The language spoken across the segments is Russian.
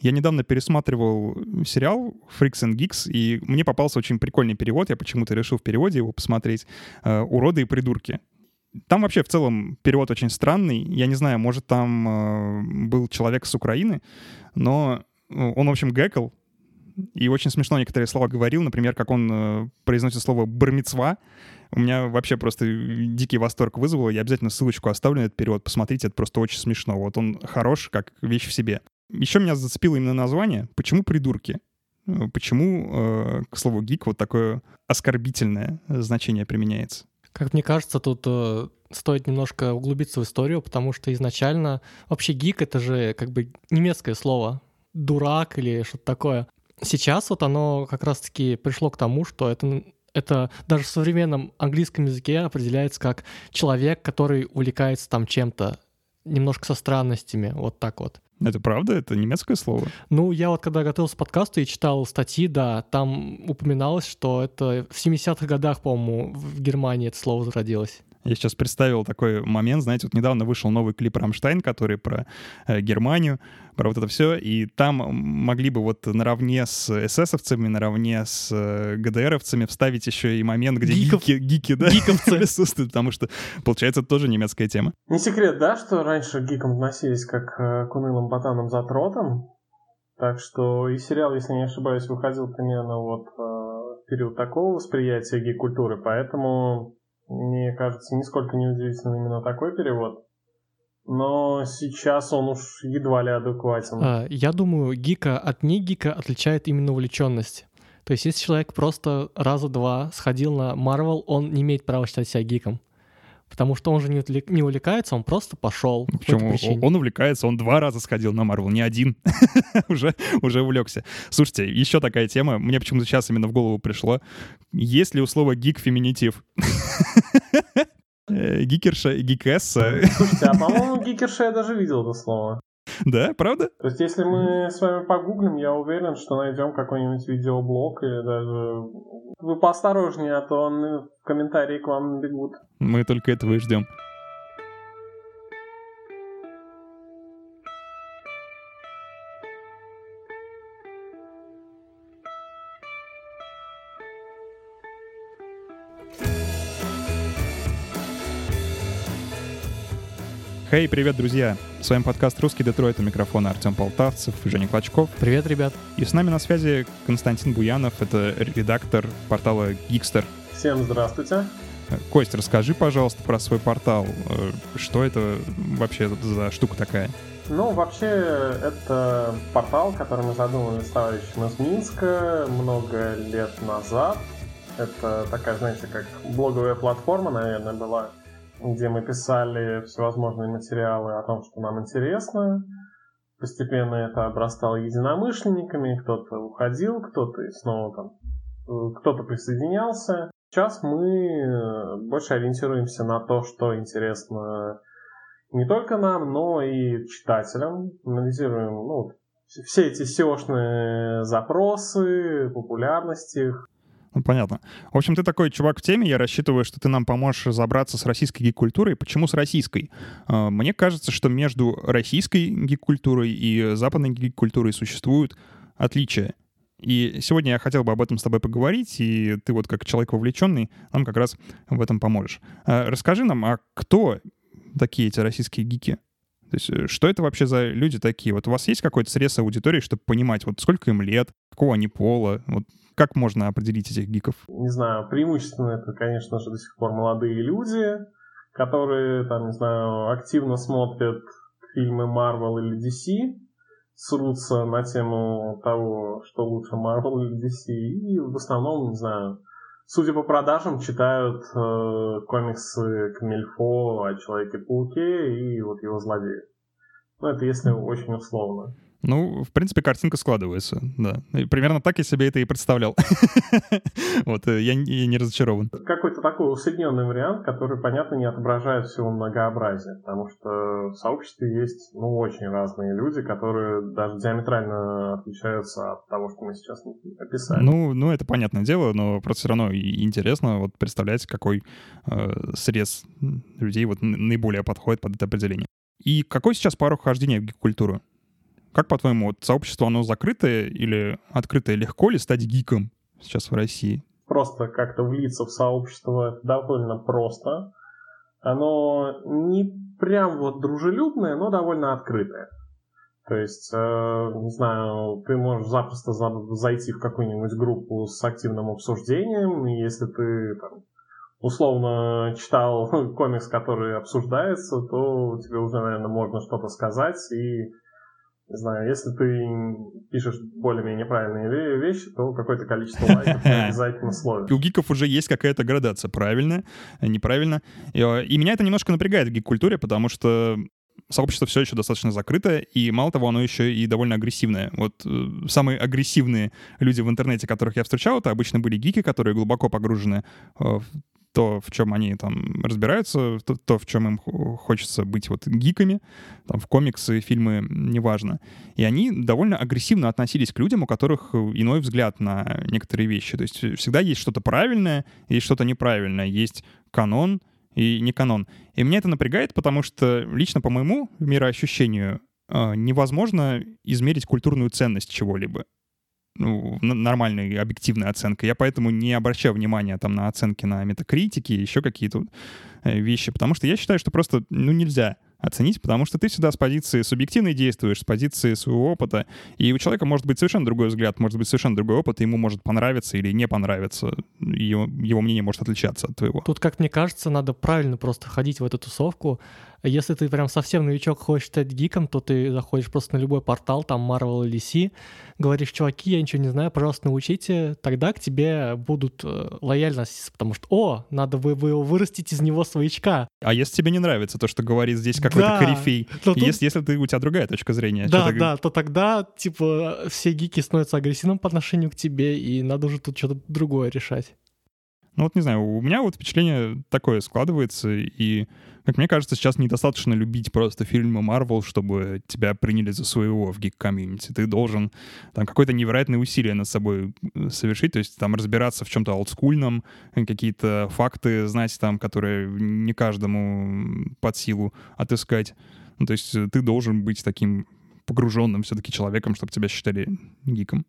Я недавно пересматривал сериал Freaks and Geeks, и мне попался очень прикольный перевод. Я почему-то решил в переводе его посмотреть. Э, «Уроды и придурки». Там вообще в целом перевод очень странный. Я не знаю, может, там э, был человек с Украины, но он, в общем, гэкал, и очень смешно некоторые слова говорил, например, как он э, произносит слово «бармицва». У меня вообще просто дикий восторг вызвало. Я обязательно ссылочку оставлю на этот перевод. Посмотрите, это просто очень смешно. Вот он хорош, как вещь в себе. Еще меня зацепило именно название. Почему придурки? Э, почему э, к слову «гик» вот такое оскорбительное значение применяется? Как мне кажется, тут э, стоит немножко углубиться в историю, потому что изначально вообще гик — это же как бы немецкое слово. Дурак или что-то такое. Сейчас вот оно как раз-таки пришло к тому, что это это даже в современном английском языке определяется как человек, который увлекается там чем-то, немножко со странностями, вот так вот. Это правда? Это немецкое слово? Ну, я вот когда готовился к подкасту и читал статьи, да, там упоминалось, что это в 70-х годах, по-моему, в Германии это слово зародилось. Я сейчас представил такой момент, знаете, вот недавно вышел новый клип «Рамштайн», который про э, Германию, про вот это все, и там могли бы вот наравне с эсэсовцами, наравне с э, ГДРовцами вставить еще и момент, где Гиков. гики, гики да, Гиковцы. присутствуют, потому что, получается, это тоже немецкая тема. Не секрет, да, что раньше к гикам относились как э, к унылым ботанам за тротом, так что и сериал, если не ошибаюсь, выходил примерно вот э, в период такого восприятия гик-культуры, поэтому мне кажется, нисколько не удивительно именно такой перевод. Но сейчас он уж едва ли адекватен. А, я думаю, гика от не гика отличает именно увлеченность. То есть, если человек просто раза два сходил на Marvel, он не имеет права считать себя гиком. Потому что он же не, увлек, не увлекается, он просто пошел. Ну, почему? Он увлекается, он два раза сходил на Марвел, не один. уже, уже увлекся. Слушайте, еще такая тема, мне почему-то сейчас именно в голову пришло. Есть ли у слова гик феминитив? Э, гикерша и гикесса. Слушайте, а по-моему, гикерша я даже видел это слово. Да, правда? То есть, если мы с вами погуглим, я уверен, что найдем какой-нибудь видеоблог или даже... Вы поосторожнее, а то он в комментарии к вам набегут. Мы только этого и ждем. Хей, hey, привет, друзья! С вами подкаст «Русский Детройт» у микрофона Артем Полтавцев и Женя Клочков. Привет, ребят! И с нами на связи Константин Буянов, это редактор портала Geekster. Всем здравствуйте! Кость, расскажи, пожалуйста, про свой портал. Э, что это вообще за штука такая? Ну, вообще, это портал, который мы задумали с товарищем из Минска много лет назад. Это такая, знаете, как блоговая платформа, наверное, была где мы писали всевозможные материалы о том, что нам интересно. Постепенно это обрастало единомышленниками, кто-то уходил, кто-то снова там, э, кто-то присоединялся. Сейчас мы э, больше ориентируемся на то, что интересно не только нам, но и читателям. Анализируем ну, все эти SEO-шные запросы, популярность их, ну, понятно. В общем, ты такой чувак в теме, я рассчитываю, что ты нам поможешь разобраться с российской гик-культурой. Почему с российской? А, мне кажется, что между российской гик-культурой и западной гик-культурой существуют отличия. И сегодня я хотел бы об этом с тобой поговорить, и ты вот как человек вовлеченный нам как раз в этом поможешь. А, расскажи нам, а кто такие эти российские гики? То есть э, что это вообще за люди такие? Вот у вас есть какой-то срез аудитории, чтобы понимать, вот сколько им лет, какого они пола, вот как можно определить этих гиков? Не знаю, преимущественно это, конечно же, до сих пор молодые люди, которые, там, не знаю, активно смотрят фильмы Marvel или DC, срутся на тему того, что лучше Marvel или DC, и в основном, не знаю, судя по продажам, читают э, комиксы Камильфо о Человеке-пауке и вот его злодеев. Ну, это если очень условно. Ну, в принципе, картинка складывается, да. И примерно так я себе это и представлял. Вот, э, я не разочарован. Какой-то такой усредненный вариант, который, понятно, не отображает всего многообразия, потому что в сообществе есть, ну, очень разные люди, которые даже диаметрально отличаются от того, что мы сейчас описали. Ну, ну это понятное дело, но просто все равно интересно вот представлять, какой э, срез людей вот наиболее подходит под это определение. И какой сейчас порог хождения в гик-культуру? Как, по-твоему, вот сообщество, оно закрытое или открытое? Легко ли стать гиком сейчас в России? Просто как-то влиться в сообщество довольно просто. Оно не прям вот дружелюбное, но довольно открытое. То есть, э, не знаю, ты можешь запросто за- зайти в какую-нибудь группу с активным обсуждением, и если ты там, условно читал комикс, который обсуждается, то тебе уже, наверное, можно что-то сказать, и не знаю, если ты пишешь более-менее правильные вещи, то какое-то количество лайков обязательно словишь. У гиков уже есть какая-то градация, правильно, неправильно. И, э, и меня это немножко напрягает в гик-культуре, потому что сообщество все еще достаточно закрытое, и мало того, оно еще и довольно агрессивное. Вот э, самые агрессивные люди в интернете, которых я встречал, это обычно были гики, которые глубоко погружены э, в то, в чем они там разбираются, то, то в чем им хочется быть вот гиками, там в комиксы, фильмы, неважно. И они довольно агрессивно относились к людям, у которых иной взгляд на некоторые вещи. То есть всегда есть что-то правильное, есть что-то неправильное, есть канон и не канон. И меня это напрягает, потому что лично по моему мироощущению э, невозможно измерить культурную ценность чего-либо ну, нормальной объективной оценкой. Я поэтому не обращаю внимания там на оценки на метакритике, еще какие-то э, вещи, потому что я считаю, что просто ну, нельзя оценить, потому что ты всегда с позиции субъективной действуешь, с позиции своего опыта, и у человека может быть совершенно другой взгляд, может быть совершенно другой опыт, и ему может понравиться или не понравиться, его, его мнение может отличаться от твоего. Тут, как мне кажется, надо правильно просто ходить в эту тусовку. Если ты прям совсем новичок, хочешь стать гиком, то ты заходишь просто на любой портал, там Marvel или C, говоришь, чуваки, я ничего не знаю, пожалуйста, научите, тогда к тебе будут э, лояльно потому что, о, надо вы, вы вырастить из него своячка. А если тебе не нравится то, что говорит здесь какой-то да, корифей, тут... если, если ты, у тебя другая точка зрения. Да, да, то тогда, типа, все гики становятся агрессивным по отношению к тебе, и надо уже тут что-то другое решать. Ну вот не знаю, у меня вот впечатление такое складывается, и, как мне кажется, сейчас недостаточно любить просто фильмы Marvel, чтобы тебя приняли за своего в гик-комьюнити. Ты должен там какое-то невероятное усилие над собой э, совершить, то есть там разбираться в чем-то олдскульном, какие-то факты знать там, которые не каждому под силу отыскать. Ну, то есть ты должен быть таким погруженным все-таки человеком, чтобы тебя считали гиком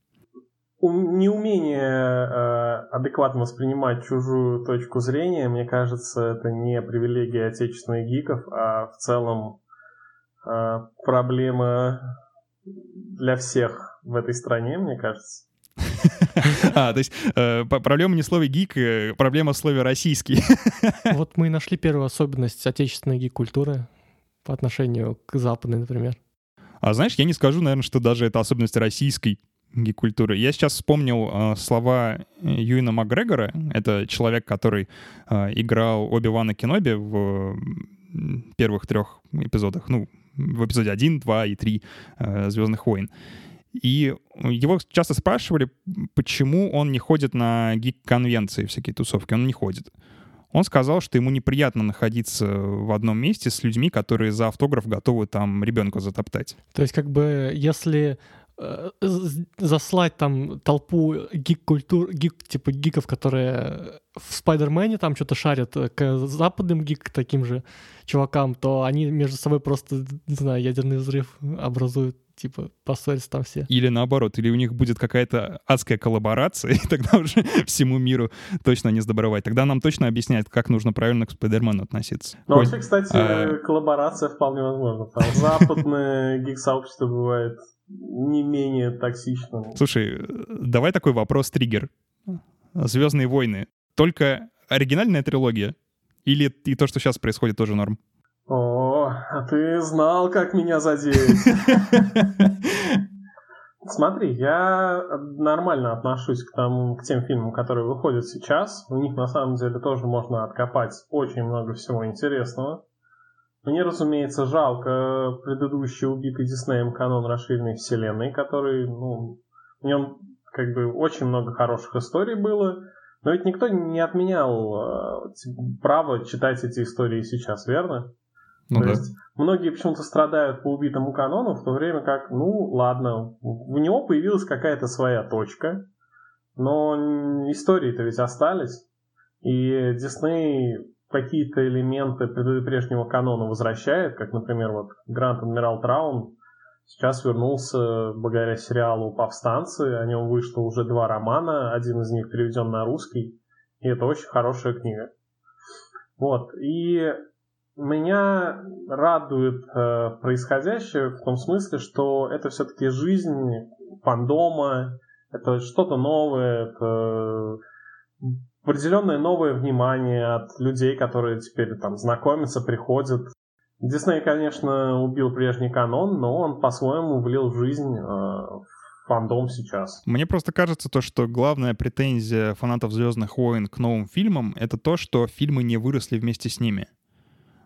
неумение э, адекватно воспринимать чужую точку зрения, мне кажется, это не привилегия отечественных гиков, а в целом э, проблема для всех в этой стране, мне кажется. А, то есть э, проблема не в слове гик, э, проблема в слове российский. Вот мы и нашли первую особенность отечественной гик-культуры по отношению к западной, например. А знаешь, я не скажу, наверное, что даже это особенность российской гик-культуры. Я сейчас вспомнил э, слова Юина Макгрегора. Это человек, который э, играл Оби-Вана Кеноби в первых трех эпизодах, ну, в эпизоде 1, 2 и 3 э, «Звездных войн». И его часто спрашивали, почему он не ходит на гик-конвенции, всякие тусовки. Он не ходит. Он сказал, что ему неприятно находиться в одном месте с людьми, которые за автограф готовы там ребенка затоптать. То есть, как бы, если Э, заслать там толпу гик-культур, гик, типа гиков, которые в Спайдермене там что-то шарят э, к западным гик таким же чувакам, то они между собой просто, не знаю, ядерный взрыв образуют типа поссорятся там все. Или наоборот, или у них будет какая-то адская коллаборация, и тогда уже всему миру точно не сдобровать. Тогда нам точно объясняют, как нужно правильно к Спайдермену относиться. Ну, вообще, кстати, а... коллаборация вполне возможна. Там западное гик-сообщество бывает не менее токсичным. Слушай, давай такой вопрос-триггер. Звездные войны. Только оригинальная трилогия? Или и то, что сейчас происходит, тоже норм? О, а ты знал, как меня задеть. Смотри, я нормально отношусь к, тому, к тем фильмам, которые выходят сейчас. У них на самом деле тоже можно откопать очень много всего интересного. Мне, разумеется, жалко предыдущий убитый Диснеем канон расширенной вселенной, который, ну, в нем как бы очень много хороших историй было, но ведь никто не отменял э, право читать эти истории сейчас, верно? Ну, то да. есть многие почему-то страдают по убитому канону, в то время как, ну, ладно, у него появилась какая-то своя точка, но истории-то ведь остались. И Дисней какие-то элементы прежнего канона возвращает, как, например, вот Гранд Адмирал Траун сейчас вернулся благодаря сериалу «Повстанцы». О нем вышло уже два романа, один из них переведен на русский, и это очень хорошая книга. Вот, и меня радует э, происходящее в том смысле, что это все-таки жизнь фандома, это что-то новое, это определенное новое внимание от людей, которые теперь там знакомятся, приходят. Дисней, конечно, убил прежний канон, но он по-своему влил жизнь э, фандом сейчас. Мне просто кажется то, что главная претензия фанатов «Звездных войн» к новым фильмам — это то, что фильмы не выросли вместе с ними.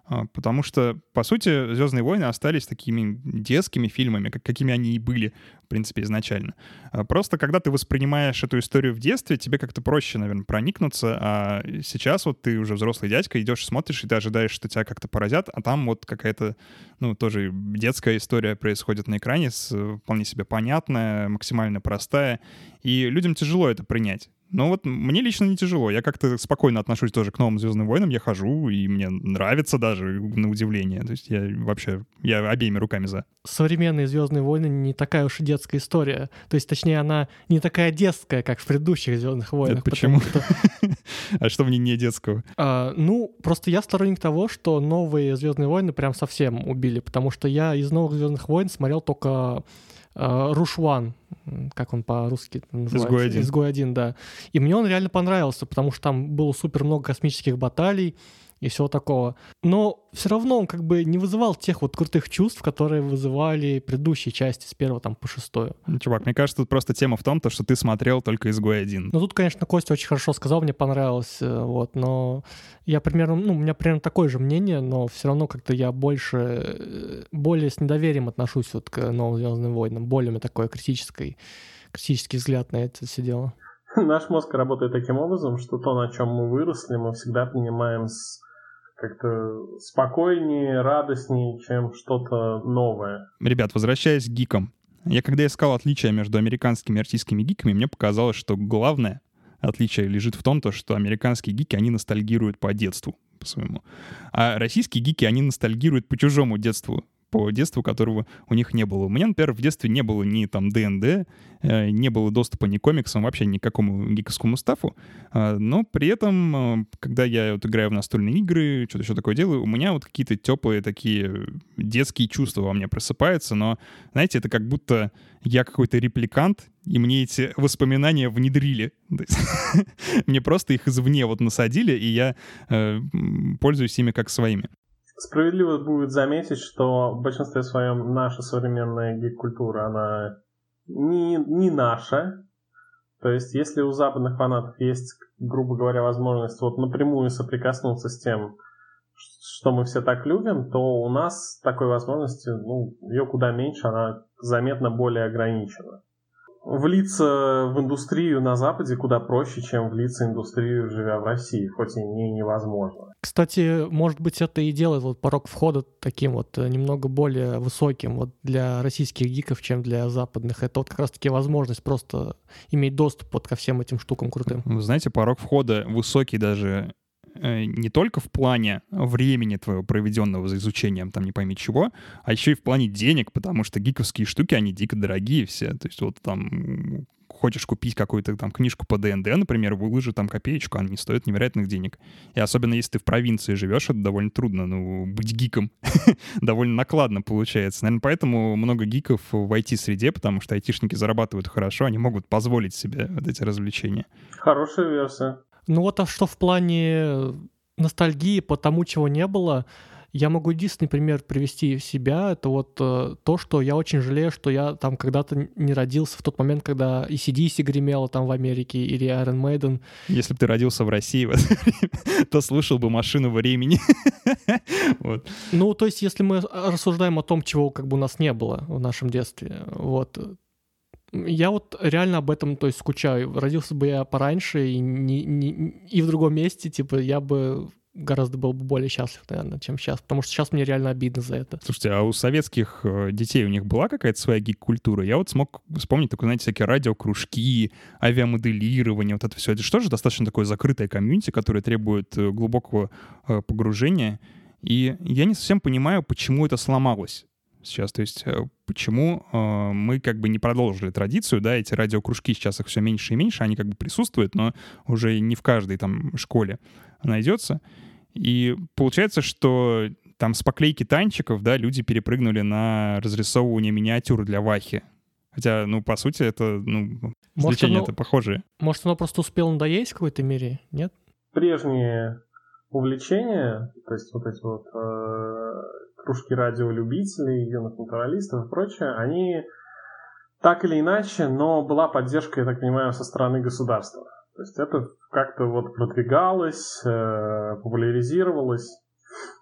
А, потому что, по сути, «Звездные войны» остались такими детскими фильмами, как, какими они и были, в принципе, изначально. А, просто когда ты воспринимаешь эту историю в детстве, тебе как-то проще, наверное, проникнуться, а сейчас вот ты уже взрослый дядька, идешь, смотришь, и ты ожидаешь, что тебя как-то поразят, а там вот какая-то, ну, тоже детская история происходит на экране, с, вполне себе понятная, максимально простая, и людям тяжело это принять. Но вот мне лично не тяжело. Я как-то спокойно отношусь тоже к новым Звездным войнам. Я хожу, и мне нравится даже, на удивление. То есть я вообще, я обеими руками за. Современные Звездные войны не такая уж и детская история. То есть, точнее, она не такая детская, как в предыдущих Звездных войнах. Это почему? А что в ней не детского? А, ну, просто я сторонник того, что новые Звездные войны прям совсем убили, потому что я из новых Звездных войн смотрел только Рушван, как он по-русски называется? Изгой один. Изгой один, да. И мне он реально понравился, потому что там было супер много космических баталий, и всего такого. Но все равно он как бы не вызывал тех вот крутых чувств, которые вызывали предыдущие части с первого там по шестую. Ну, чувак, мне кажется, тут просто тема в том, то, что ты смотрел только «Изгой один». Ну, тут, конечно, Костя очень хорошо сказал, мне понравилось, э, вот, но я примерно, ну, у меня примерно такое же мнение, но все равно как-то я больше, э, более с недоверием отношусь вот к новым «Звездным войнам», более у меня такой критический, критический взгляд на это все дело. Наш мозг работает таким образом, что то, на чем мы выросли, мы всегда принимаем с как-то спокойнее, радостнее, чем что-то новое. Ребят, возвращаясь к гикам. Я когда искал отличия между американскими и российскими гиками, мне показалось, что главное отличие лежит в том, то, что американские гики, они ностальгируют по детству по своему. А российские гики, они ностальгируют по чужому детству по детству, которого у них не было. У меня, например, в детстве не было ни там ДНД, э, не было доступа ни к комиксам, вообще ни к какому гиковскому стафу. Э, но при этом, э, когда я вот играю в настольные игры, что-то еще такое делаю, у меня вот какие-то теплые такие детские чувства во мне просыпаются, но, знаете, это как будто я какой-то репликант, и мне эти воспоминания внедрили. Мне просто их извне вот насадили, и я пользуюсь ими как своими. Справедливо будет заметить, что в большинстве своем наша современная гик-культура, она не, не наша. То есть, если у западных фанатов есть, грубо говоря, возможность вот напрямую соприкоснуться с тем, что мы все так любим, то у нас такой возможности, ну, ее куда меньше, она заметно более ограничена влиться в индустрию на Западе куда проще, чем влиться в индустрию, живя в России, хоть и не невозможно. Кстати, может быть, это и делает вот порог входа таким вот э, немного более высоким вот для российских гиков, чем для западных. Это вот как раз-таки возможность просто иметь доступ вот ко всем этим штукам крутым. Вы знаете, порог входа высокий даже не только в плане времени твоего проведенного за изучением, там не пойми чего, а еще и в плане денег, потому что гиковские штуки, они дико дорогие все. То есть вот там хочешь купить какую-то там книжку по ДНД, например, выложи там копеечку, она не стоит невероятных денег. И особенно если ты в провинции живешь, это довольно трудно, ну, быть гиком. довольно накладно получается. Наверное, поэтому много гиков в IT-среде, потому что айтишники зарабатывают хорошо, они могут позволить себе вот эти развлечения. Хорошая версия. Ну вот а что в плане ностальгии по тому, чего не было, я могу единственный пример привести в себя, это вот э, то, что я очень жалею, что я там когда-то не родился в тот момент, когда и CDC гремело там в Америке, или Iron Maiden. Если бы ты родился в России в это время, то слушал бы «Машину времени». вот. Ну, то есть, если мы рассуждаем о том, чего как бы у нас не было в нашем детстве, вот, я вот реально об этом, то есть, скучаю. Родился бы я пораньше и, не, не, и в другом месте, типа, я бы гораздо был бы более счастлив, наверное, чем сейчас, потому что сейчас мне реально обидно за это. Слушайте, а у советских э, детей у них была какая-то своя гик-культура? Я вот смог вспомнить такое, знаете, всякие радиокружки, авиамоделирование, вот это все. Это что же достаточно такое закрытое комьюнити, которое требует э, глубокого э, погружения. И я не совсем понимаю, почему это сломалось сейчас. То есть э, почему э, мы как бы не продолжили традицию, да, эти радиокружки сейчас их все меньше и меньше, они как бы присутствуют, но уже не в каждой там школе найдется. И получается, что там с поклейки танчиков, да, люди перепрыгнули на разрисовывание миниатюр для Вахи. Хотя, ну, по сути, это, ну, развлечения это похожие. Может, оно просто успело надоесть в какой-то мере, нет? Прежние увлечения, то есть вот эти вот э, кружки радиолюбителей, юных натуралистов и прочее, они так или иначе, но была поддержка, я так понимаю, со стороны государства. То есть это как-то вот продвигалось, э, популяризировалось.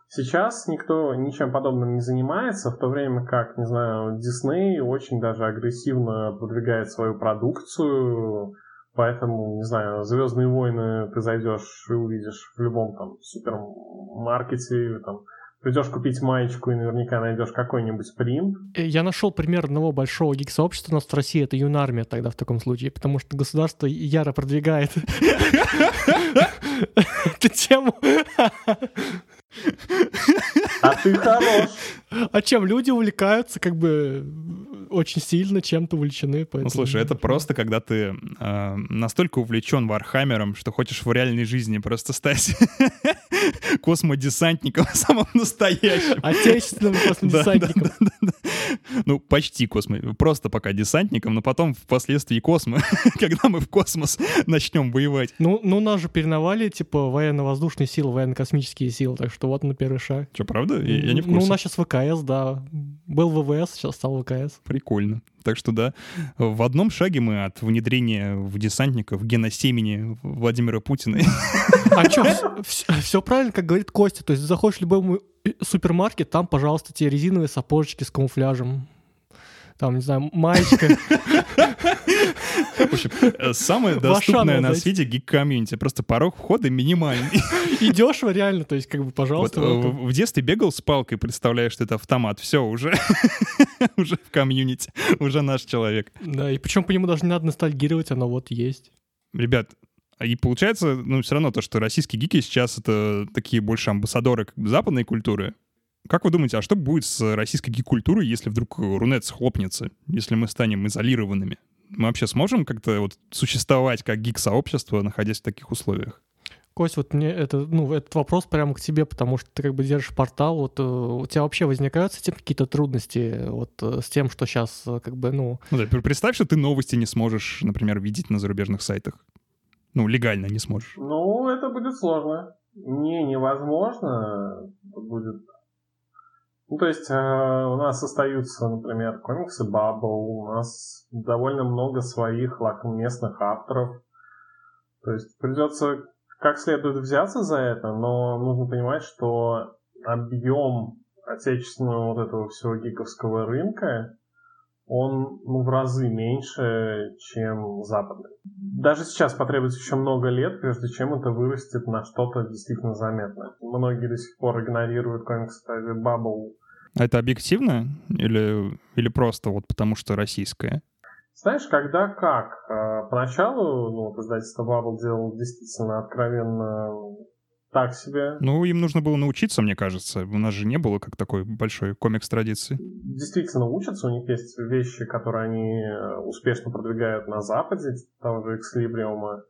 Сейчас никто ничем подобным не занимается, в то время как, не знаю, Дисней очень даже агрессивно продвигает свою продукцию, поэтому, не знаю, Звездные войны ты зайдешь и увидишь в любом там супермаркете, там, Придешь купить маечку и наверняка найдешь какой-нибудь принт. Э, я нашел пример одного большого гик-сообщества у нас в России, это юнармия тогда в таком случае, потому что государство яро продвигает эту тему. А ты хорош. А чем люди увлекаются, как бы очень сильно чем-то увлечены. Поэтому... Ну, слушай, это просто когда ты э, настолько увлечен Warhammer ом, что хочешь в реальной жизни просто стать космодесантником самым настоящим. Отечественным космодесантником. Ну, почти космо. Просто пока десантником, но потом впоследствии космо, когда мы в космос начнем воевать. Ну, ну, нас же переименовали, типа, военно-воздушные силы, военно-космические силы, так что вот на первый шаг. Что, правда? Я, я не в курсе. Ну, у нас сейчас ВКС, да. Был ВВС, сейчас стал ВКС. Прикольно. Так что да, в одном шаге мы от внедрения в десантников гена семени Владимира Путина. А что, все правильно, как говорит Костя. То есть заходишь в любой супермаркет, там, пожалуйста, те резиновые сапожечки с камуфляжем там, не знаю, маечка. В общем, э, самое доступное на свете гик-комьюнити. Просто порог входа минимальный. И дешево реально, то есть как бы, пожалуйста. Э, в детстве бегал с палкой, представляешь, что это автомат. Все, уже уже в комьюнити, уже наш человек. Да, и причем по нему даже не надо ностальгировать, оно вот есть. Ребят, и получается, ну, все равно то, что российские гики сейчас это такие больше амбассадоры западной культуры, как вы думаете, а что будет с российской гик-культурой, если вдруг Рунет схлопнется, если мы станем изолированными? Мы вообще сможем как-то вот существовать как гик-сообщество, находясь в таких условиях? Кость, вот мне это, ну, этот вопрос прямо к тебе, потому что ты как бы держишь портал, вот э, у тебя вообще возникают с этим какие-то трудности, вот э, с тем, что сейчас э, как бы, ну... ну да, представь, что ты новости не сможешь, например, видеть на зарубежных сайтах. Ну, легально не сможешь. Ну, это будет сложно. Не, невозможно. Это будет ну, то есть э, у нас остаются, например, комиксы Bubble, у нас довольно много своих местных авторов. То есть придется как следует взяться за это, но нужно понимать, что объем отечественного вот этого всего гиковского рынка, он ну, в разы меньше, чем западный. Даже сейчас потребуется еще много лет, прежде чем это вырастет на что-то действительно заметное. Многие до сих пор игнорируют комиксы Bubble а это объективно или, или просто вот потому что российское? Знаешь, когда как? А, поначалу ну, издательство Bubble делал действительно откровенно так себе. Ну, им нужно было научиться, мне кажется. У нас же не было как такой большой комикс традиции. Действительно учатся. У них есть вещи, которые они э, успешно продвигают на Западе, того же Экслибриума.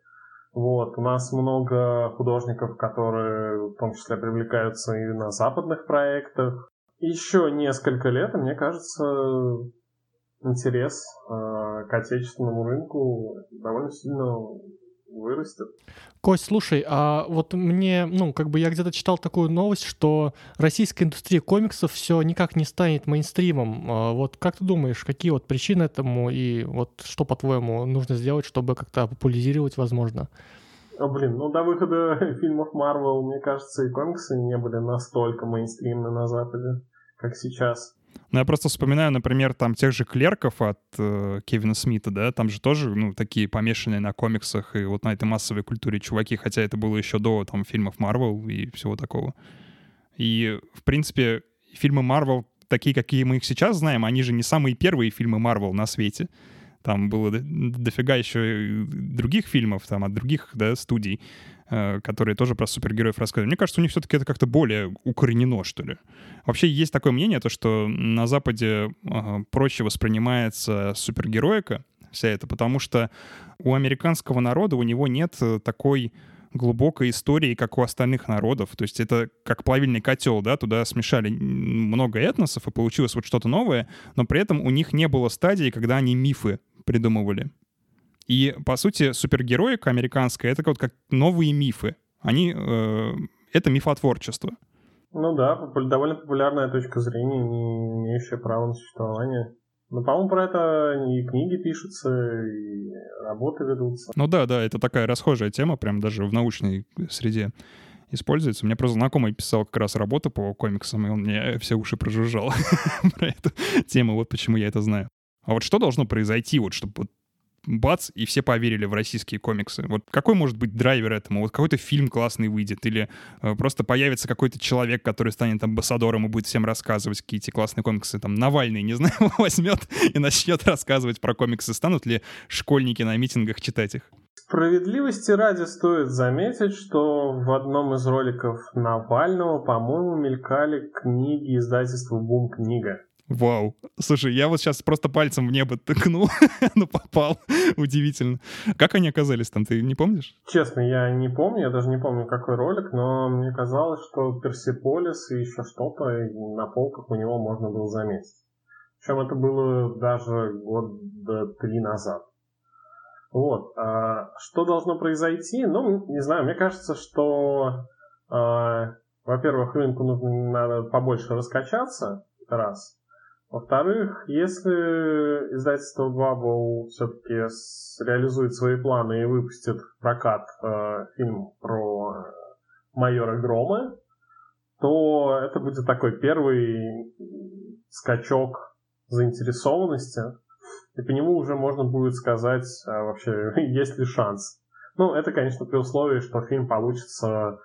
Вот. У нас много художников, которые в том числе привлекаются и на западных проектах еще несколько лет, и мне кажется, интерес э, к отечественному рынку довольно сильно вырастет. Кость, слушай, а вот мне, ну, как бы я где-то читал такую новость, что российская индустрия комиксов все никак не станет мейнстримом. А вот как ты думаешь, какие вот причины этому и вот что, по-твоему, нужно сделать, чтобы как-то популяризировать, возможно? О, блин, ну до выхода фильмов Марвел, мне кажется, и комиксы не были настолько мейнстримны на Западе как сейчас. Ну, я просто вспоминаю, например, там тех же клерков от э, Кевина Смита, да, там же тоже, ну, такие помешанные на комиксах и вот на этой массовой культуре чуваки, хотя это было еще до, там, фильмов Марвел и всего такого. И, в принципе, фильмы Марвел, такие, какие мы их сейчас знаем, они же не самые первые фильмы Марвел на свете. Там было дофига еще других фильмов, там, от других, да, студий. Э, которые тоже про супергероев рассказывают. Мне кажется, у них все-таки это как-то более укоренено, что ли. Вообще есть такое мнение, то, что на Западе э, проще воспринимается супергероика, вся эта, потому что у американского народа у него нет э, такой глубокой истории, как у остальных народов. То есть это как плавильный котел, да, туда смешали много этносов, и получилось вот что-то новое, но при этом у них не было стадии, когда они мифы придумывали. И, по сути, супергероика американская — это вот как новые мифы. Они... Э, это мифотворчество. Ну да, довольно популярная точка зрения, не имеющая права на существование. Ну, по-моему, про это и книги пишутся, и работы ведутся. Ну да, да, это такая расхожая тема, прям даже в научной среде используется. У меня просто знакомый писал как раз работу по комиксам, и он мне все уши прожужжал про эту тему, вот почему я это знаю. А вот что должно произойти, вот чтобы бац, и все поверили в российские комиксы. Вот какой может быть драйвер этому? Вот какой-то фильм классный выйдет, или э, просто появится какой-то человек, который станет амбассадором и будет всем рассказывать какие-то классные комиксы. Там Навальный, не знаю, возьмет и начнет рассказывать про комиксы. Станут ли школьники на митингах читать их? Справедливости ради стоит заметить, что в одном из роликов Навального, по-моему, мелькали книги издательства «Бум книга». Вау. Слушай, я вот сейчас просто пальцем в небо тыкнул, но попал. Удивительно. Как они оказались там, ты не помнишь? Честно, я не помню, я даже не помню, какой ролик, но мне казалось, что Персиполис и еще что-то на полках у него можно было заметить. Причем это было даже года три назад. Вот. А что должно произойти? Ну, не знаю, мне кажется, что, а, во-первых, рынку нужно надо побольше раскачаться, раз. Во-вторых, если издательство Bubble все-таки реализует свои планы и выпустит в прокат э, фильм про майора Грома, то это будет такой первый скачок заинтересованности, и по нему уже можно будет сказать а, вообще, есть ли шанс. Ну, это, конечно, при условии, что фильм получится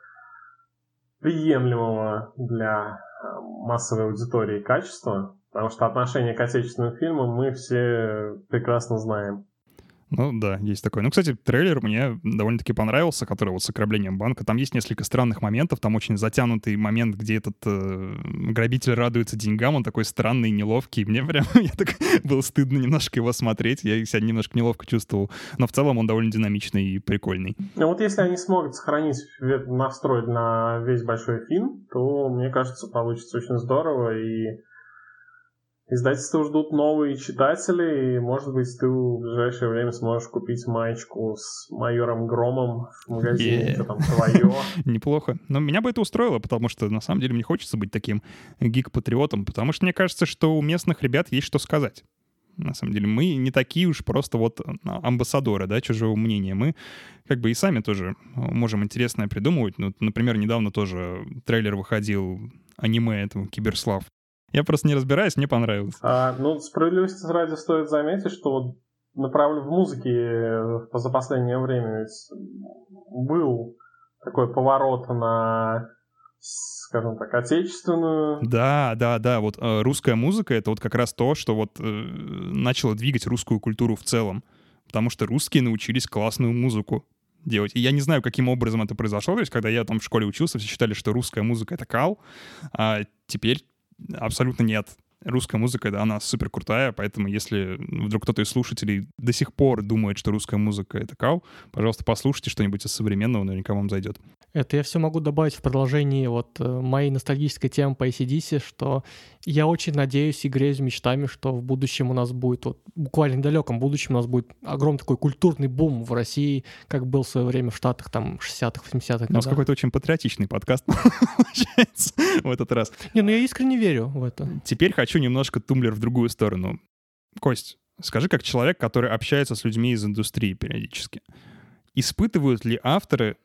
приемлемого для а, массовой аудитории качества, Потому что отношение к отечественным фильмам мы все прекрасно знаем. Ну да, есть такой. Ну, кстати, трейлер мне довольно-таки понравился, который вот с ограблением банка. Там есть несколько странных моментов. Там очень затянутый момент, где этот э, грабитель радуется деньгам. Он такой странный, неловкий. Мне прям я так было стыдно немножко его смотреть. Я себя немножко неловко чувствовал. Но в целом он довольно динамичный и прикольный. Ну вот если они смогут сохранить настрой на весь большой фильм, то, мне кажется, получится очень здорово. И Издательства ждут новые читатели, и, может быть, ты в ближайшее время сможешь купить маечку с майором Громом в магазине, yeah. там твое. Неплохо. Но меня бы это устроило, потому что, на самом деле, мне хочется быть таким гик-патриотом, потому что мне кажется, что у местных ребят есть что сказать. На самом деле, мы не такие уж просто вот а, амбассадоры, да, чужого мнения. Мы как бы и сами тоже можем интересное придумывать. Ну, например, недавно тоже трейлер выходил аниме этого Киберслав. Я просто не разбираюсь, мне понравилось. А, ну, справедливости ради стоит заметить, что вот направлен в музыке э, за последнее время был такой поворот на скажем так, отечественную. Да, да, да. Вот э, русская музыка — это вот как раз то, что вот э, начало двигать русскую культуру в целом. Потому что русские научились классную музыку делать. И я не знаю, каким образом это произошло. То есть, когда я там в школе учился, все считали, что русская музыка — это кал, а теперь Абсолютно нет русская музыка, да, она супер крутая, поэтому если вдруг кто-то из слушателей до сих пор думает, что русская музыка — это кау, пожалуйста, послушайте что-нибудь из современного, наверняка вам зайдет. Это я все могу добавить в продолжении вот э, моей ностальгической темы по ACDC, что я очень надеюсь и греюсь мечтами, что в будущем у нас будет, вот буквально недалеком будущем у нас будет огромный такой культурный бум в России, как был в свое время в Штатах, там, 60-х, 80-х У нас какой-то очень патриотичный подкаст получается в этот раз. Не, ну я искренне верю в это. Теперь хочу немножко тумблер в другую сторону. Кость, скажи, как человек, который общается с людьми из индустрии периодически, испытывают ли авторы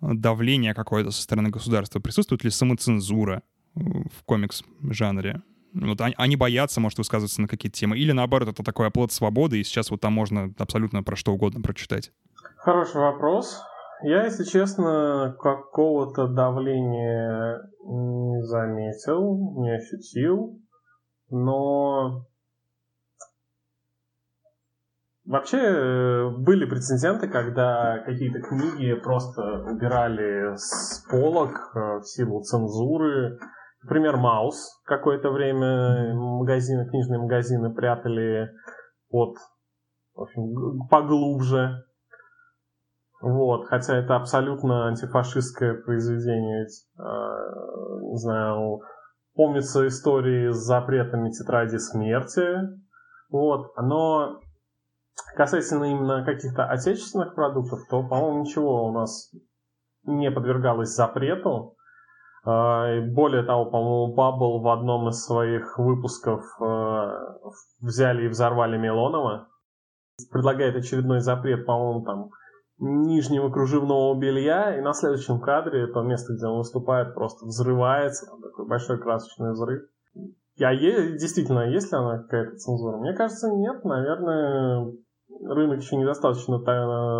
давление какое-то со стороны государства? Присутствует ли самоцензура в комикс-жанре? Вот они, они боятся, может, высказываться на какие-то темы. Или наоборот, это такой оплот свободы, и сейчас вот там можно абсолютно про что угодно прочитать. Хороший вопрос. Я, если честно, какого-то давления не заметил, не ощутил но Вообще э, были прецеденты, когда какие-то книги просто убирали с полок в силу цензуры. Например, Маус какое-то время магазины, книжные магазины прятали под, в общем, поглубже. Вот, хотя это абсолютно антифашистское произведение. Э, не знаю, помнится истории с запретами тетради смерти. Вот, но касательно именно каких-то отечественных продуктов, то, по-моему, ничего у нас не подвергалось запрету. А, более того, по-моему, Bubble в одном из своих выпусков э, взяли и взорвали Милонова. Предлагает очередной запрет, по-моему, там нижнего кружевного белья, и на следующем кадре то место, где он выступает, просто взрывается, там такой большой красочный взрыв. А е- действительно, есть ли она какая-то цензура? Мне кажется, нет. Наверное, рынок еще недостаточно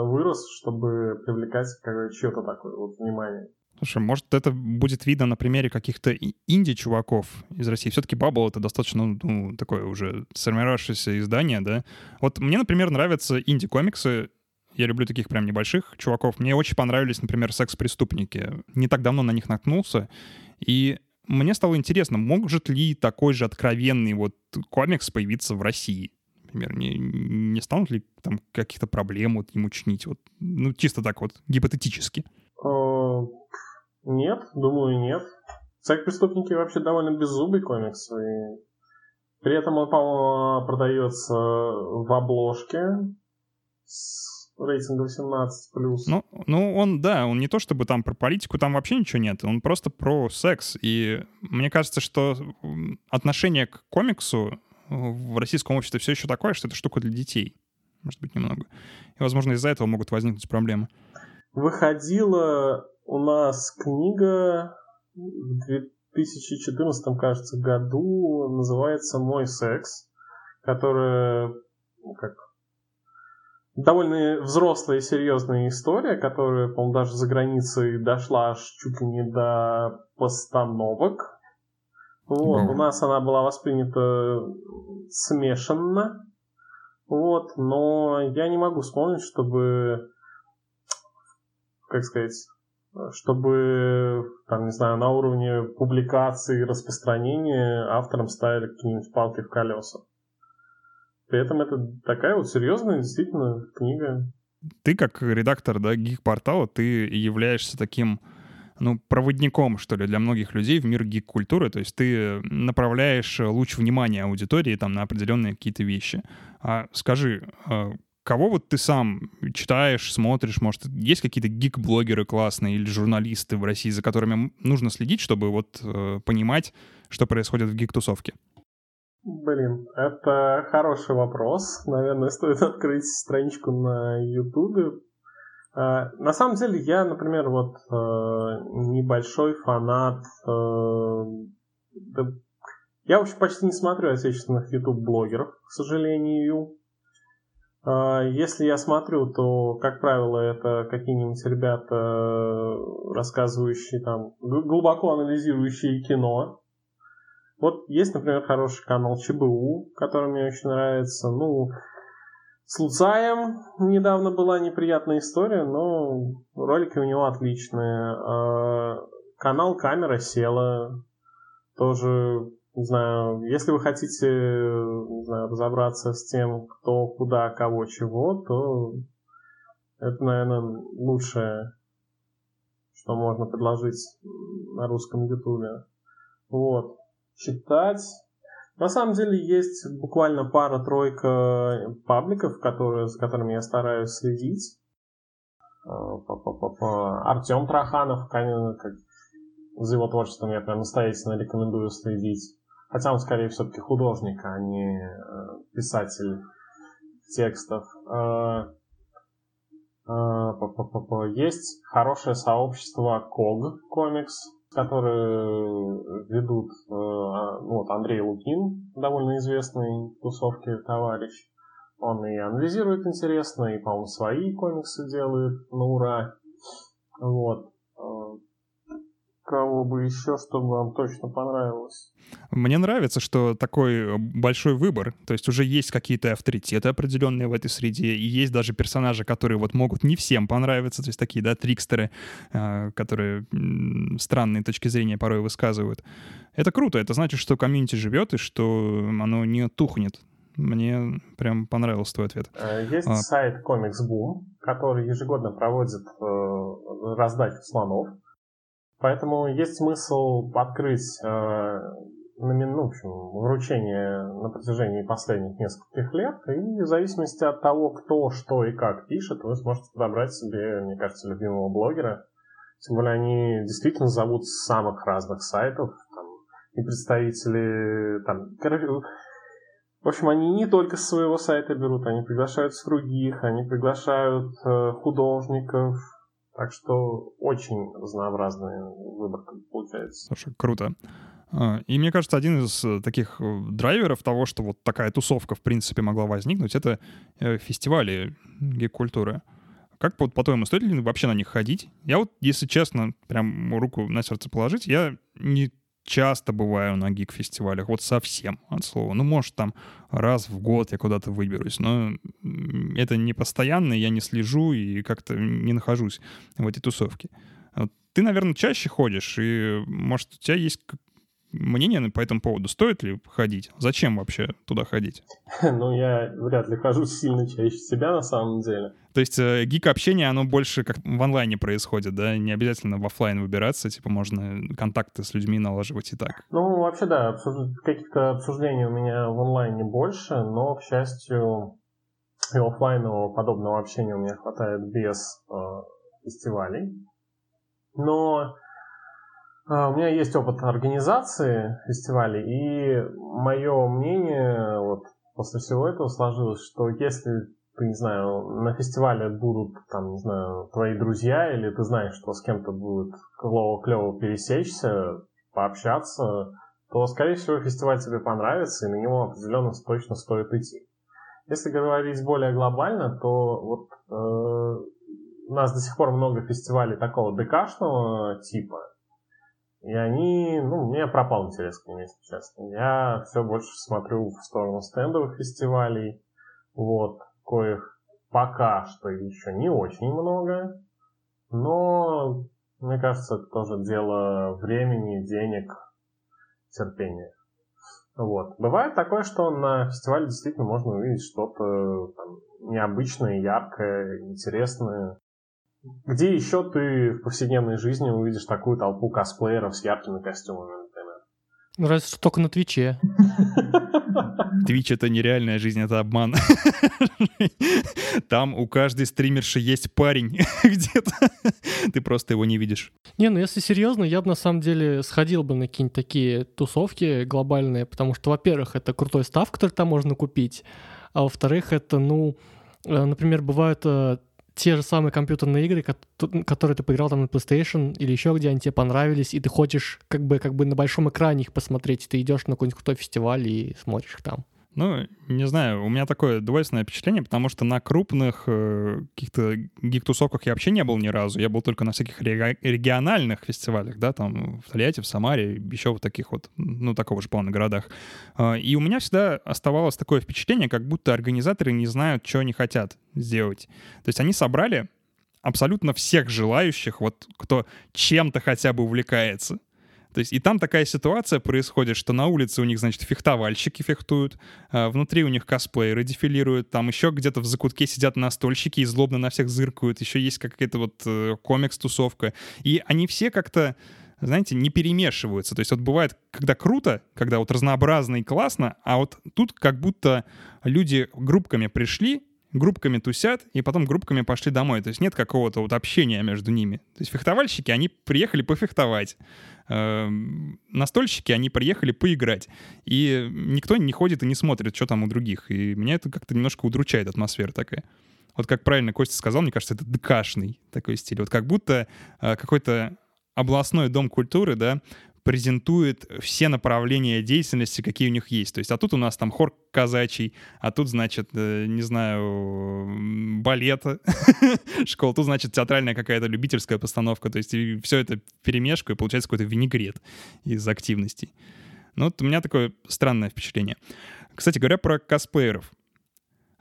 вырос, чтобы привлекать чье-то такое вот внимание. Слушай, может, это будет видно на примере каких-то инди-чуваков из России. Все-таки Bubble — это достаточно ну, такое уже сформировавшееся издание, да? Вот мне, например, нравятся инди-комиксы, я люблю таких прям небольших чуваков. Мне очень понравились, например, секс-преступники. Не так давно на них наткнулся. И мне стало интересно, может ли такой же откровенный вот комикс появиться в России? Например, не, не станут ли там каких-то проблем вот ему чинить? Вот, ну, чисто так вот, гипотетически. Э, нет, думаю, нет. Секс-преступники вообще довольно беззубый комикс. И при этом он, по-моему, продается в обложке с рейтинга 18 плюс. Ну, ну, он, да, он не то чтобы там про политику, там вообще ничего нет, он просто про секс. И мне кажется, что отношение к комиксу в российском обществе все еще такое, что это штука для детей. Может быть, немного. И, возможно, из-за этого могут возникнуть проблемы. Выходила у нас книга в 2014, кажется, году, называется «Мой секс», которая ну, как довольно взрослая и серьезная история, которая, по-моему, даже за границей дошла аж чуть ли не до постановок. Вот, у нас она была воспринята смешанно. Вот, но я не могу вспомнить, чтобы, как сказать, чтобы, там, не знаю, на уровне публикации и распространения авторам ставили какие-нибудь палки в колеса. При этом это такая вот серьезная действительно книга. Ты как редактор, да, гик-портала, ты являешься таким ну, проводником, что ли, для многих людей в мир гик-культуры. То есть ты направляешь луч внимания аудитории там на определенные какие-то вещи. А скажи, а кого вот ты сам читаешь, смотришь, может, есть какие-то гик-блогеры классные или журналисты в России, за которыми нужно следить, чтобы вот э, понимать, что происходит в гик-тусовке? Блин, это хороший вопрос. Наверное, стоит открыть страничку на Ютубе. А, на самом деле, я, например, вот э, небольшой фанат. Э, я вообще почти не смотрю отечественных YouTube-блогеров, к сожалению. Если я смотрю, то, как правило, это какие-нибудь ребята, э, рассказывающие там, глубоко анализирующие кино, вот есть, например, хороший канал ЧБУ, который мне очень нравится. Ну, с Луцаем недавно была неприятная история, но ролики у него отличные. А, канал Камера села. Тоже, не знаю, если вы хотите не знаю, разобраться с тем, кто, куда, кого, чего, то это, наверное, лучшее, что можно предложить на русском ютубе. Вот читать. На самом деле есть буквально пара-тройка пабликов, которые, за которыми я стараюсь следить. А, Артем Траханов, конечно, как за его творчеством я прям настоятельно рекомендую следить. Хотя он скорее все-таки художник, а не э, писатель текстов. А, есть хорошее сообщество KOG Comics, которые ведут э, ну, вот Андрей Лукин, довольно известный в тусовке товарищ. Он и анализирует интересно, и, по-моему, свои комиксы делает на ура. Вот. Э, кого бы еще, чтобы вам точно понравилось? Мне нравится, что такой большой выбор. То есть уже есть какие-то авторитеты определенные в этой среде, и есть даже персонажи, которые вот могут не всем понравиться, то есть такие, да, трикстеры, э, которые странные точки зрения порой высказывают. Это круто, это значит, что комьюнити живет и что оно не тухнет. Мне прям понравился твой ответ. Э, есть а. сайт Comics Boom, который ежегодно проводит э, раздачу слонов. Поэтому есть смысл открыть э, ну, в общем, вручение на протяжении последних нескольких лет, и в зависимости от того, кто, что и как пишет, вы сможете подобрать себе, мне кажется, любимого блогера. Тем более они действительно зовут с самых разных сайтов, там, и представители, там, в общем, они не только с своего сайта берут, они приглашают с других, они приглашают э, художников, так что очень разнообразный выбор получается. Слушай, круто. А, и мне кажется, один из э, таких э, драйверов того, что вот такая тусовка, в принципе, могла возникнуть, это э, фестивали гик-культуры. Как, вот, по-твоему, стоит ли вообще на них ходить? Я вот, если честно, прям руку на сердце положить, я не часто бываю на гик-фестивалях, вот совсем от слова. Ну, может, там раз в год я куда-то выберусь, но это не постоянно, я не слежу и как-то не нахожусь в этой тусовке. Ты, наверное, чаще ходишь, и, может, у тебя есть мнение по этому поводу? Стоит ли ходить? Зачем вообще туда ходить? Ну, я вряд ли хожу сильно чаще себя на самом деле. То есть э, гик-общение, оно больше как в онлайне происходит, да? Не обязательно в офлайн выбираться, типа можно контакты с людьми налаживать и так. Ну, вообще, да, обсуж... каких-то обсуждений у меня в онлайне больше, но, к счастью, и офлайнового подобного общения у меня хватает без э, фестивалей. Но у меня есть опыт организации фестивалей, и мое мнение вот после всего этого сложилось, что если ты, не знаю, на фестивале будут, там, не знаю, твои друзья, или ты знаешь, что с кем-то будет клево-клево пересечься, пообщаться, то, скорее всего, фестиваль тебе понравится, и на него определенно точно стоит идти. Если говорить более глобально, то вот э, у нас до сих пор много фестивалей такого ДКшного типа, и они, ну, мне пропал интерес к ним, если честно. Я все больше смотрю в сторону стендовых фестивалей, вот, коих пока что еще не очень много, но, мне кажется, это тоже дело времени, денег, терпения. Вот. Бывает такое, что на фестивале действительно можно увидеть что-то там, необычное, яркое, интересное. Где еще ты в повседневной жизни увидишь такую толпу косплееров с яркими костюмами, например? Ну, разве что только на Твиче. Твич — это нереальная жизнь, это обман. Там у каждой стримерши есть парень где-то. Ты просто его не видишь. Не, ну если серьезно, я бы на самом деле сходил бы на какие-нибудь такие тусовки глобальные, потому что, во-первых, это крутой став, который там можно купить, а во-вторых, это, ну, э, например, бывают э, те же самые компьютерные игры, которые ты поиграл там на PlayStation или еще где они тебе понравились, и ты хочешь как бы, как бы на большом экране их посмотреть, ты идешь на какой-нибудь крутой фестиваль и смотришь их там. Ну, не знаю, у меня такое двойственное впечатление, потому что на крупных э, каких-то гик-тусовках я вообще не был ни разу. Я был только на всяких региональных фестивалях, да, там в Тольятти, в Самаре, еще в таких вот, ну, такого же плана городах. Э, и у меня всегда оставалось такое впечатление, как будто организаторы не знают, что они хотят сделать. То есть они собрали абсолютно всех желающих, вот кто чем-то хотя бы увлекается. То есть и там такая ситуация происходит, что на улице у них, значит, фехтовальщики фехтуют, а внутри у них косплееры дефилируют, там еще где-то в закутке сидят настольщики и злобно на всех зыркают, еще есть какая-то вот э, комикс-тусовка. И они все как-то знаете, не перемешиваются. То есть вот бывает, когда круто, когда вот разнообразно и классно, а вот тут как будто люди группками пришли, группками тусят, и потом группками пошли домой. То есть нет какого-то вот общения между ними. То есть фехтовальщики, они приехали пофехтовать. Эм, настольщики, они приехали поиграть. И никто не ходит и не смотрит, что там у других. И меня это как-то немножко удручает, атмосфера такая. Вот как правильно Костя сказал, мне кажется, это ДКшный такой стиль. Вот как будто э, какой-то областной дом культуры, да, презентует все направления деятельности, какие у них есть. То есть, а тут у нас там хор казачий, а тут, значит, э, не знаю, балета школа, тут, значит, театральная какая-то любительская постановка, то есть все это перемешку, и получается какой-то винегрет из активностей. Ну, вот у меня такое странное впечатление. Кстати говоря, про косплееров.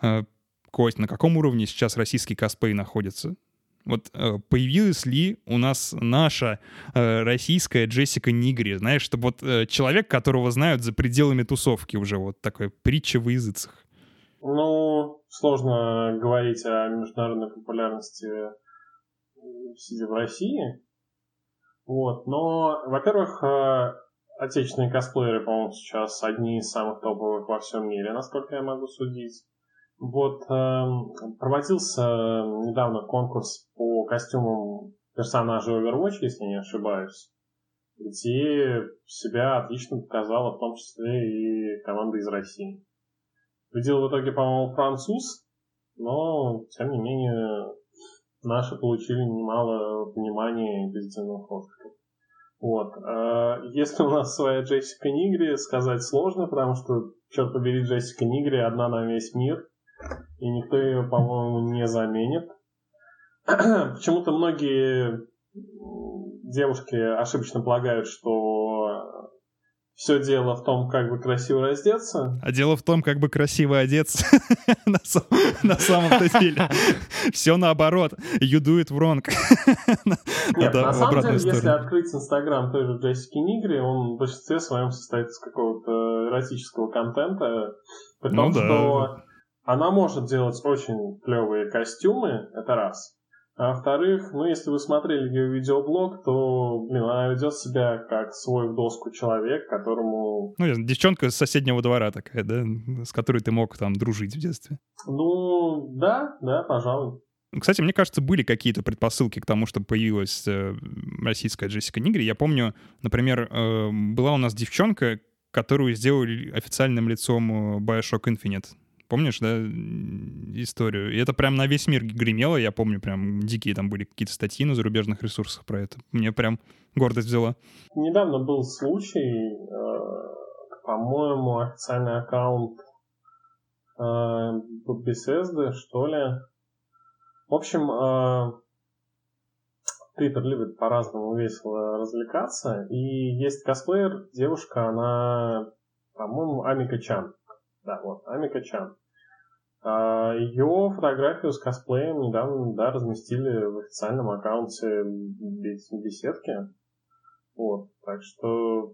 Э, Кость, на каком уровне сейчас российский косплей находится? Вот э, появилась ли у нас наша э, российская Джессика Нигри, знаешь, чтобы вот э, человек, которого знают за пределами тусовки уже, вот такой притча в языцах? Ну, сложно говорить о международной популярности сидя в России. Вот, но, во-первых, э, отечественные косплееры, по-моему, сейчас одни из самых топовых во всем мире, насколько я могу судить. Вот э, проводился недавно конкурс по костюмам персонажей Overwatch, если не ошибаюсь, где себя отлично показала в том числе и команда из России. Победил в итоге, по-моему, француз, но, тем не менее, наши получили немало внимания и позитивных откликов. Вот. А если у нас своя Джессика Нигри, сказать сложно, потому что, черт побери, Джессика Нигри одна на весь мир и никто ее, по-моему, не заменит. Почему-то многие девушки ошибочно полагают, что все дело в том, как бы красиво раздеться. А дело в том, как бы красиво одеться на самом-то деле. Все наоборот. You do it wrong. Нет, на самом деле, если открыть Инстаграм той же Джессики Нигри, он в большинстве своем состоит из какого-то эротического контента. При том, ну что она может делать очень клевые костюмы, это раз. А во-вторых, ну, если вы смотрели ее видеоблог, то, блин, она ведет себя как свой в доску человек, которому... Ну, девчонка из соседнего двора такая, да, с которой ты мог там дружить в детстве. Ну, да, да, пожалуй. Кстати, мне кажется, были какие-то предпосылки к тому, чтобы появилась э, российская Джессика Нигри. Я помню, например, э, была у нас девчонка, которую сделали официальным лицом э, Bioshock Infinite. Помнишь, да, историю? И это прям на весь мир гремело, я помню, прям дикие там были какие-то статьи на зарубежных ресурсах про это. Мне прям гордость взяла. Недавно был случай, э, по-моему, официальный аккаунт э, Bethesda, что ли. В общем, э, Твиттер любит по-разному весело развлекаться, и есть косплеер, девушка, она, по-моему, Амика Чан. Да, вот, Амика Чан. А, ее фотографию с косплеем недавно да, разместили в официальном аккаунте беседки. Вот, так что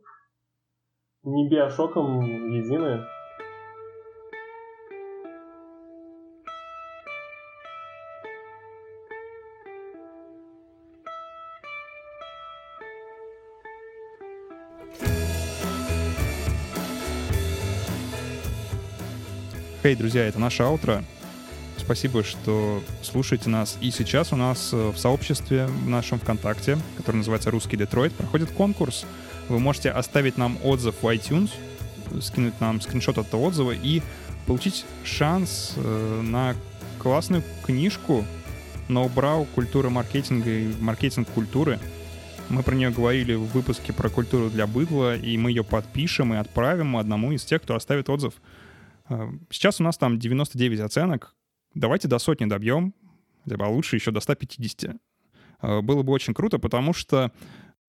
не биошоком едины. Хей, hey, друзья, это наша аутро. Спасибо, что слушаете нас. И сейчас у нас э, в сообществе в нашем ВКонтакте, который называется «Русский Детройт», проходит конкурс. Вы можете оставить нам отзыв в iTunes, скинуть нам скриншот этого отзыва и получить шанс э, на классную книжку «Ноу-брау. Культура маркетинга и маркетинг культуры». Мы про нее говорили в выпуске про культуру для быдла, и мы ее подпишем и отправим одному из тех, кто оставит отзыв. Э, сейчас у нас там 99 оценок. Давайте до сотни добьем, а лучше еще до 150. Э, было бы очень круто, потому что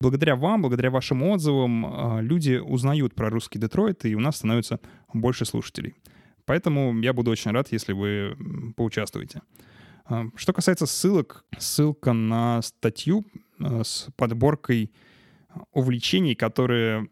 благодаря вам, благодаря вашим отзывам э, люди узнают про русский Детройт, и у нас становится больше слушателей. Поэтому я буду очень рад, если вы поучаствуете. Что касается ссылок, ссылка на статью с подборкой увлечений, которые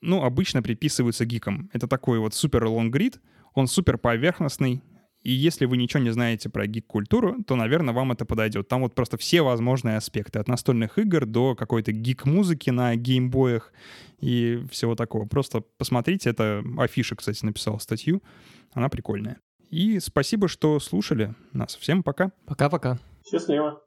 ну, обычно приписываются гикам. Это такой вот супер лонгрид, он супер поверхностный, и если вы ничего не знаете про гик-культуру, то, наверное, вам это подойдет. Там вот просто все возможные аспекты, от настольных игр до какой-то гик-музыки на геймбоях и всего такого. Просто посмотрите, это Афиша, кстати, написал статью, она прикольная. И спасибо, что слушали нас. Всем пока. Пока-пока. Счастливо.